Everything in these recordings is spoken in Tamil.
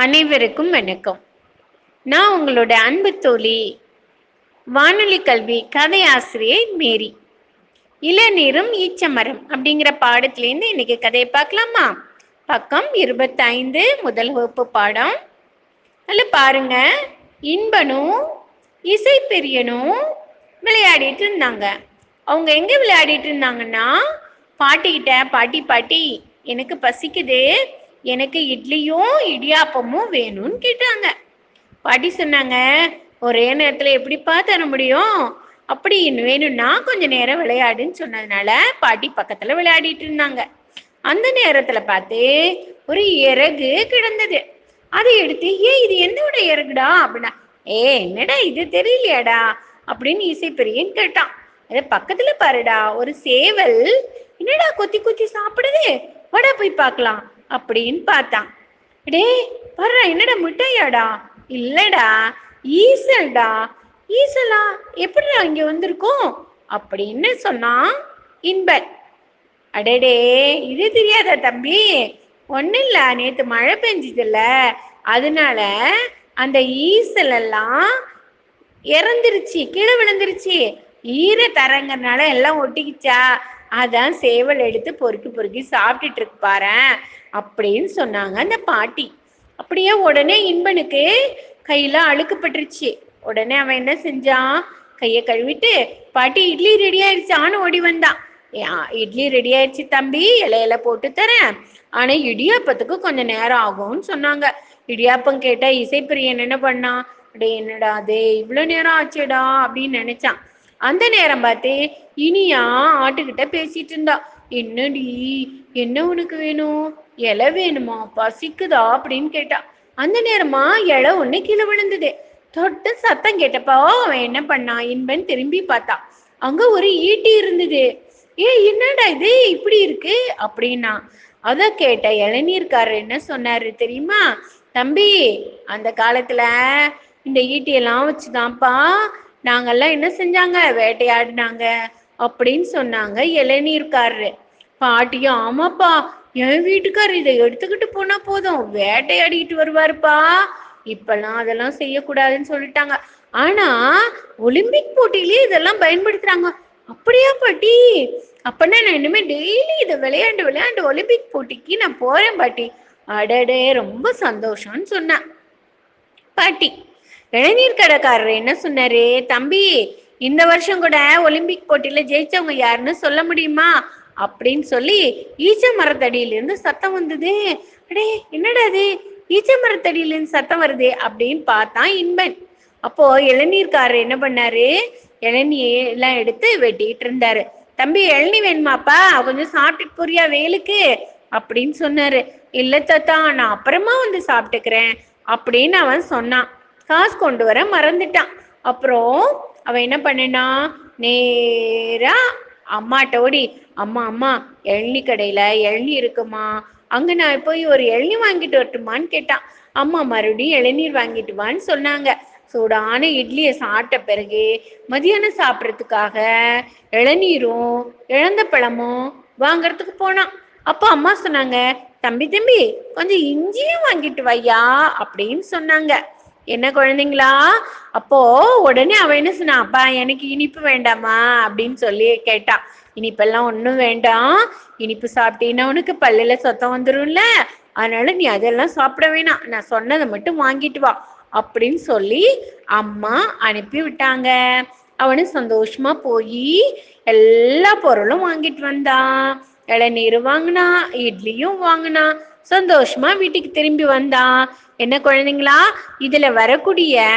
அனைவருக்கும் வணக்கம். நான் உங்களோட அன்பு தோழி வானொலி கல்வி கதை ஆசிரியை மேரி. இளநீரும் ஈச்சமரம் அப்படிங்கிற பாடத்திலேருந்து இன்னைக்கு கதையை பார்க்கலாமா? பக்கம் இருபத்தைந்து முதல் வகுப்பு பாடம். அதில் பாருங்க இன்பனும் இசை பெரியனும் விளையாடிட்டு இருந்தாங்க. அவங்க எங்கே விளையாடிட்டு இருந்தாங்கன்னா பாட்டிக்கிட்ட பாட்டி பாட்டி எனக்கு பசிக்குது. எனக்கு இட்லியும் இடியாப்பமும் வேணும்னு கேட்டாங்க. பாட்டி சொன்னாங்க ஒரே நேரத்தில் எப்படிப்பா தர முடியும்? அப்படி வேணும்னா கொஞ்ச நேரம் விளையாடுன்னு சொன்னதுனால பாட்டி பக்கத்தில் விளையாடிட்டு இருந்தாங்க. அந்த நேரத்தில் பார்த்து ஒரு இறகு கிடந்தது. அதை எடுத்து ஏ இது என்னோட இறகுடா? அப்படின்னா ஏ என்னடா இது தெரியலையாடா? அப்படின்னு இசைப்பிரியன் கேட்டான். அதை பக்கத்துல பாருடா ஒரு சேவல். என்னடா கொத்தி கொத்தி சாப்பிடுது? வாடா போய் பார்க்கலாம். அப்படின்னு பார்த்தான். டே பாரு என்னடா மிட்டாயாடா? இல்லடா ஈசல்டா. ஈசலா எப்படிடா இங்க வந்திருக்கோம்? அப்படின்னு சொன்னான் இன்பன். அடடே இது தெரியாதா தம்பி? ஒன்றும் இல்லை நேற்று மழை பெஞ்சுதுல்ல. அதனால அந்த ஈசல் எல்லாம் இறந்துருச்சு கீழே விழுந்துருச்சு. ஈர தரங்கிறனால எல்லாம் ஒட்டிக்கிச்சா? அதான் சேவல் எடுத்து பொறுக்கி பொறுக்கி சாப்பிட்டுட்டு இருக்கு பாரு அப்படின்னு சொன்னாங்க அந்த பாட்டி. அப்படியே உடனே இன்பனுக்கு கையில அழுக்குப்பட்டுருச்சு உடனே அவன் என்ன செஞ்சான்? கையை கழுவிட்டு பாட்டி இட்லி ரெடி ஆயிடுச்சான்னு ஓடி வந்தான் இட்லி ரெடி ஆயிடுச்சு தம்பி. இலையில போட்டு தரேன். ஆனா இடியாப்பத்துக்கு கொஞ்சம் நேரம் ஆகும்னு சொன்னாங்க. இடியாப்பம் கேட்டா இசைப்பிரியன் என்ன பண்ணான் அப்படியே என்னடா அது இவ்வளோ நேரம் ஆச்சுடா. அப்படின்னு நினைச்சான். அந்த நேரம் பார்த்து இனியா ஆட்டுக்கிட்ட பேசிட்டு இருந்தா. என்னடி என்ன உனக்கு வேணும்? இலை வேணுமா? பசிக்குதா? அப்படின்னு கேட்டா. அந்த நேரமா இலை ஒண்ணு கீழே விழுந்தது. தொட்டு சத்தம் கேட்டப்போ அவன் என்ன பண்ணான் இன்பன் திரும்பி பார்த்தான் அங்க ஒரு ஈட்டி இருந்தது. ஏ என்னடா இது? இப்படி இருக்கு? அப்படின்னா. அத கேட்ட இளநீர்காரர் என்ன சொன்னாரு தெரியுமா? தம்பி அந்த காலத்துல இந்த ஈட்டியெல்லாம் வச்சுதான்ப்பா நாங்கெல்லாம் என்ன செஞ்சாங்க? வேட்டையாடினாங்க அப்படின்னு சொன்னாங்க. இளநீர்காரரு. பாட்டியும் ஆமாப்பா என் வீட்டுக்காரர் இதை எடுத்துக்கிட்டு போனா போதும். வேட்டையாடிட்டு வருவாருப்பா. இப்பெல்லாம் அதெல்லாம் செய்யக்கூடாதுன்னு சொல்லிட்டாங்க. ஆனா ஒலிம்பிக் போட்டியிலேயே இதெல்லாம் பயன்படுத்துறாங்க. அப்படியா பாட்டி? அப்பனா நான் இனிமே டெய்லி இதை விளையாண்டு விளையாண்டு ஒலிம்பிக் போட்டிக்கு நான் போறேன் பாட்டி. அடடே ரொம்ப சந்தோஷம்னு சொன்னேன் பாட்டி இளநீர் கடைக்காரர் என்ன சொன்னாரு? தம்பி இந்த வருஷம் கூட ஒலிம்பிக் போட்டியில ஜெயிச்சவங்க யாருன்னு சொல்ல முடியுமா? அப்படின்னு சொல்லி ஈச்ச மரத்தடியிலிருந்து சத்தம் வந்தது. அடே என்னடா அது ஈச்ச மரத்தடியிலிருந்து சத்தம் வருது? அப்படின்னு பார்த்தான் இன்பன். அப்போ இளநீர்காரர் என்ன பண்ணாரு? இளநீர் எல்லாம் எடுத்து வெட்டிட்டு இருந்தாரு. தம்பி இளநீ வேணுமாப்பா? கொஞ்சம் சாப்பிட்டுட்டு போறியா வேலுக்கு அப்படின்னு சொன்னாரு. இல்ல தாத்தா நான் அப்புறமா வந்து சாப்பிட்டுக்கிறேன். அப்படின்னு அவன் சொன்னான். காசு கொண்டு வர மறந்துட்டான். அப்புறம் அவன் என்ன பண்ணினா நேரா அம்மாட்ட ஓடி அம்மா அம்மா எள்ளி கடையில எள்ளி இருக்குமா? அங்க நான் போய் ஒரு எள்ளி வாங்கிட்டு வரட்டுமான்னு கேட்டான். அம்மா மறுபடியும் இளநீர் வாங்கிட்டு வான்னு சொன்னாங்க. சூடான இட்லியை சாப்பிட்ட பிறகு மதியானம் சாப்பிட்றதுக்காக இளநீரும் இழந்த பழமும் வாங்குறதுக்கு போனான். அப்போ அம்மா சொன்னாங்க தம்பி தம்பி கொஞ்சம் இஞ்சியும் வாங்கிட்டு வையா? அப்படின்னு சொன்னாங்க. என்ன குழந்தைங்களா? அப்போ உடனே அவன் என்ன சொன்னான் அப்பா எனக்கு இனிப்பு வேண்டாமா அப்படின்னு சொல்லி கேட்டான் இனிப்பெல்லாம் ஒன்றும் வேண்டாம். இனிப்பு சாப்பிட்டீங்கன்னா உனக்கு பல்லுல சொத்தம் வந்துரும்ல. அதனால நீ அதெல்லாம் சாப்பிட வேணாம். நான் சொன்னதை மட்டும் வாங்கிட்டு வா அப்படின்னு சொல்லி அம்மா அனுப்பி விட்டாங்க. அவனு சந்தோஷமா போய் எல்லா பொருளும் வாங்கிட்டு வந்தான். இளநீர் வாங்கினா இட்லியும் வாங்கினா சந்தோஷமா வீட்டுக்கு திரும்பி வந்தான் என்ன குழந்தைங்களா? இதுல வரக்கூடிய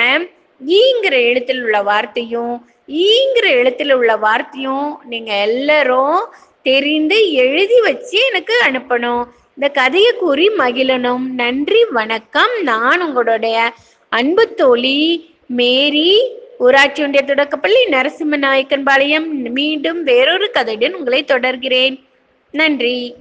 ஈங்கிற எழுத்தில் உள்ள வார்த்தையும் ஈங்கிற எழுத்துல உள்ள வார்த்தையும் நீங்க எல்லாரும் தெரிந்து எழுதி வச்சு எனக்கு அனுப்பணும். இந்த கதையை கூறி மகிழனும் நன்றி வணக்கம். நான் உங்களுடைய அன்பு தோழி மேரி ஊராட்சி ஒன்றிய தொடக்கப்பள்ளி நரசிம்ம நாயக்கன் பாளையம். மீண்டும் வேறொரு கதையுடன் உங்களை தொடர்கிறேன். நன்றி.